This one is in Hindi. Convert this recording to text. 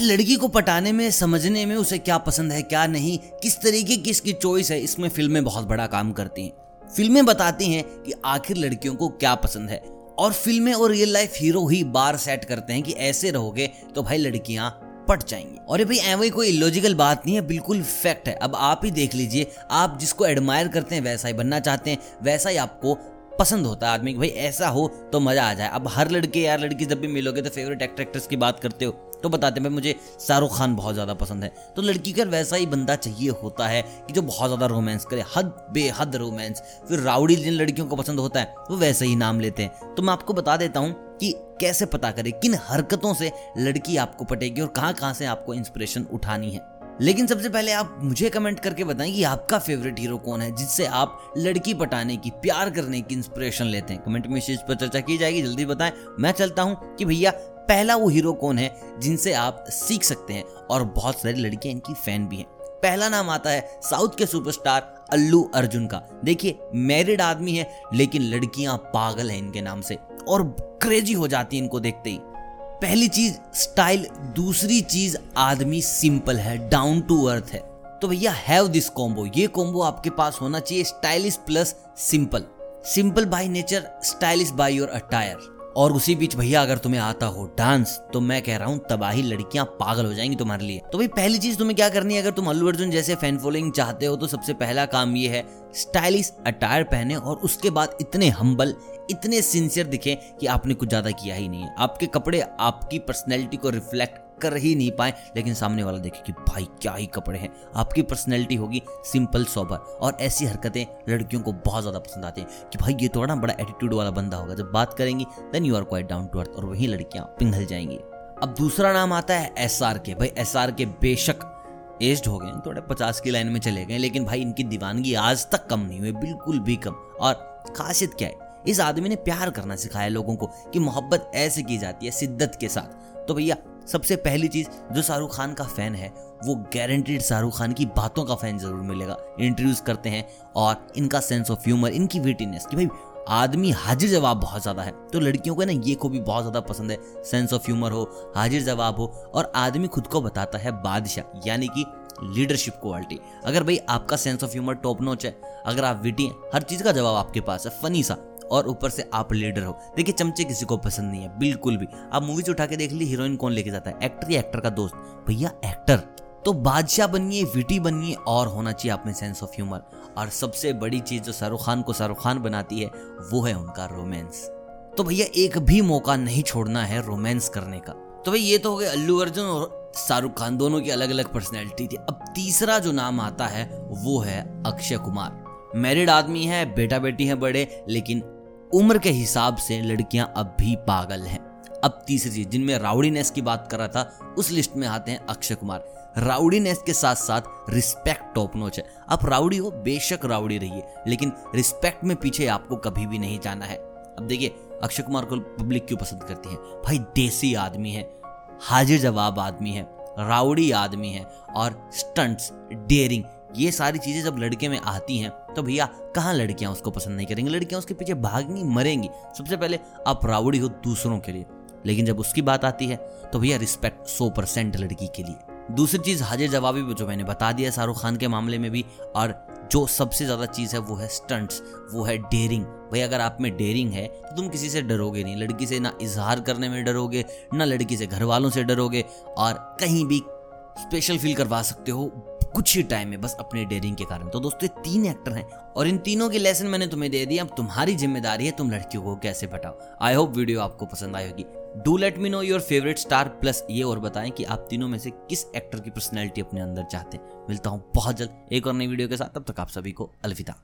भाई लड़की को पटाने में, समझने में उसे क्या पसंद है, क्या नहीं, किस तरीके की इसकी चॉइस है, इसमें फ़िल्में बहुत बड़ा काम करती हैं। फ़िल्में बताती हैं कि आखिर लड़कियों को क्या पसंद है। और फ़िल्में और रियल लाइफ हीरो ही बार सेट करते हैं कि ऐसे रहोगे तो भाई लड़कियाँ पट जाएँगी। और ये भाई ऐवही कोई इलॉजिकल बात नहीं है, बिल्कुल फैक्ट है। अब आप ही देख लीजिए, आप जिसको एडमायर करते हैं, वैसा ही बनना चाहते हैं, वैसा ही आपको पसंद होता है आदमी कि भाई ऐसा हो तो मज़ा आ जाए। अब हर लड़के यार लड़की जब भी मिलोगे तो फेवरेट एक्टर एक्ट्रेस की बात करते हो तो बताते हैं भाई, मुझे शाहरुख खान बहुत ज़्यादा पसंद है। तो लड़की का वैसा ही बंदा चाहिए होता है कि जो बहुत ज़्यादा रोमांस करे, हद, बेहद रोमांस फिर राउडी जिन लड़कियों को पसंद होता है, वो वैसे ही नाम लेते हैं। तो मैं आपको बता देता हूँ कि कैसे पता करें, किन हरकतों से लड़की आपको पटेगी और कहाँ कहाँ से आपको इंस्पिरेशन उठानी है। लेकिन सबसे पहले आप मुझे कमेंट करके बताएँ कि आपका फेवरेट हीरो कौन है, जिससे आप लड़की पटाने की, प्यार करने की इंस्पिरेशन लेते हैं। कमेंट में इस चीज़ पर चर्चा की जाएगी, जल्दी बताएँ। मैं चलता हूँ कि भैया पहला वो हीरो कौन है जिनसे आप सीख सकते हैं और बहुत सारी लड़कियाँ इनकी फ़ैन भी हैं। पहला नाम आता है साउथ के सुपरस्टार अल्लू अर्जुन का। देखिए, मैरिड आदमी है, लेकिन लड़कियाँ पागल हैं इनके नाम से और क्रेजी हो जाती है इनको देखते ही। पहली चीज़ स्टाइल दूसरी चीज़, आदमी सिंपल है डाउन टू अर्थ है। तो भैया हैव दिस कॉम्बो ये कॉम्बो आपके पास होना चाहिए stylish plus simple simple by nature stylish by your attire और उसी बीच भैया, अगर तुम्हें आता हो डांस तो मैं कह रहा हूँ, तबाही लड़कियाँ पागल हो जाएँगी तुम्हारे लिए। तो भाई, पहली चीज़ तुम्हें क्या करनी है? अगर तुम अल्लू अर्जुन जैसे फ़ैन फॉलोइंग चाहते हो तो सबसे पहला काम ये है स्टाइलिश अटायर पहने और उसके बाद इतने हम्बल इतने सिंसियर दिखे कि आपने कुछ ज़्यादा किया ही नहीं। है आपके कपड़े, आपकी पर्सनैलिटी को रिफ्लेक्ट कर ही नहीं पाए। लेकिन सामने वाला देखे कि भाई, क्या ही कपड़े हैं। आपकी पर्सनैलिटी होगी सिंपल सोबर और ऐसी हरकतें लड़कियों को बहुत ज़्यादा पसंद आती हैं कि भाई, ये थोड़ा बड़ा एटीट्यूड वाला बंदा होगा। जब बात करेंगी then you are quite down to earth और वही लड़कियाँ पिघल जाएँगी। अब दूसरा नाम आता है एस आर के भाई एस आर के बेशक एज्ड हो गए थोड़े पचास की लाइन में चले गए लेकिन भाई, इनकी दीवानगी आज तक कम नहीं हुई, बिल्कुल भी कम। और खासियत क्या है? इस आदमी ने प्यार करना सिखाया लोगों को कि मोहब्बत ऐसे की जाती है शिद्दत के साथ। तो भैया सबसे पहली चीज़ जो शाहरुख खान का फ़ैन है, वो गारंटीड शाहरुख खान की बातों का फ़ैन ज़रूर मिलेगा। इंट्रोड्यूस करते हैं और इनका सेंस ऑफ़ ह्यूमर इनकी विटीनेस कि भाई आदमी हाजिर जवाब बहुत ज़्यादा है। तो लड़कियों को ना ये को भी बहुत ज़्यादा पसंद है। सेंस ऑफ़ ह्यूमर हो, हाजिर जवाब हो और आदमी खुद को बताता है बादशाह, यानी कि लीडरशिप क्वालिटी अगर भाई आपका सेंस ऑफ़ ह्यूमर टॉप नोच है, अगर आप विटी हैं, हर चीज़ का जवाब आपके पास है फनी सा। और ऊपर से आप लीडर हो। देखिए, चमचे किसी को पसंद नहीं है, बिल्कुल भी। आप मूवीज़ उठा के देख ली, हीरोइन कौन लेके जाता है? एक्टर या एक्टर का दोस्त? भैया, एक्टर। तो बादशाह बनिए, विटी बनिए, और होना चाहिए आप में सेंस ऑफ़ ह्यूमर और सबसे बड़ी चीज़ जो शाहरुख खान को शाहरुख खान बनाती है, वो है उनका रोमांस तो भैया, एक भी मौका नहीं छोड़ना है रोमांस करने का। तो भाई, ये तो हो गए अल्लू अर्जुन और शाहरुख खान, दोनों की अलग अलग पर्सनैलिटी थी। अब तीसरा जो नाम आता है, वो है अक्षय कुमार। मैरिड आदमी है बेटा बेटी है बड़े, लेकिन उम्र के हिसाब से लड़कियाँ अब भी पागल हैं। अब तीसरी चीज़, जिनमें राउडीनेस की बात कर रहा था, उस लिस्ट में आते हैं अक्षय कुमार। राउडीनेस के साथ साथ रिस्पेक्ट टॉप नोच है। आप राउडी हो, बेशक राउडी रहिए, लेकिन रिस्पेक्ट में पीछे आपको कभी भी नहीं जाना है। अब देखिए, अक्षय कुमार को पब्लिक क्यों पसंद करती है? भाई, देसी आदमी है, हाजिर जवाब आदमी है राउडी आदमी है, और स्टंट्स डेयरिंग ये सारी चीज़ें जब लड़के में आती हैं तो भैया, कहाँ लड़कियाँ उसको पसंद नहीं करेंगी? लड़कियाँ उसके पीछे भागेंगी, मरेंगी, सबसे पहले आप प्राउडी हो दूसरों के लिए। लेकिन जब उसकी बात आती है तो भैया रिस्पेक्ट सौ परसेंट लड़की के लिए। दूसरी चीज़, हाजिर जवाबी जो मैंने बता दिया शाहरुख खान के मामले में भी, और जो सबसे ज़्यादा चीज़ है, वो है स्टंट्स वो है डेयरिंग भाई अगर आप में डेयरिंग है तो तुम किसी से डरोगे नहीं। लड़की से ना इजहार करने में डरोगे, ना लड़की से घर वालों से डरोगे, और कहीं भी स्पेशल फील करवा सकते हो कुछ ही टाइम में बस अपने डेयरिंग के कारण। तो दोस्तों, ये तीन एक्टर हैं और इन तीनों के लेसन मैंने तुम्हें दे दिया अब तुम्हारी ज़िम्मेदारी है तुम लड़कियों को कैसे बटाओ आई होप वीडियो आपको पसंद आई होगी। Do let me know your favourite star plus ये और बताएँ कि आप तीनों में से किस एक्टर की पर्सनैलिटी अपने अंदर चाहते हैं। मिलता हूँ बहुत जल्द एक और नई वीडियो के साथ। तब तक आप सभी को अलविदा।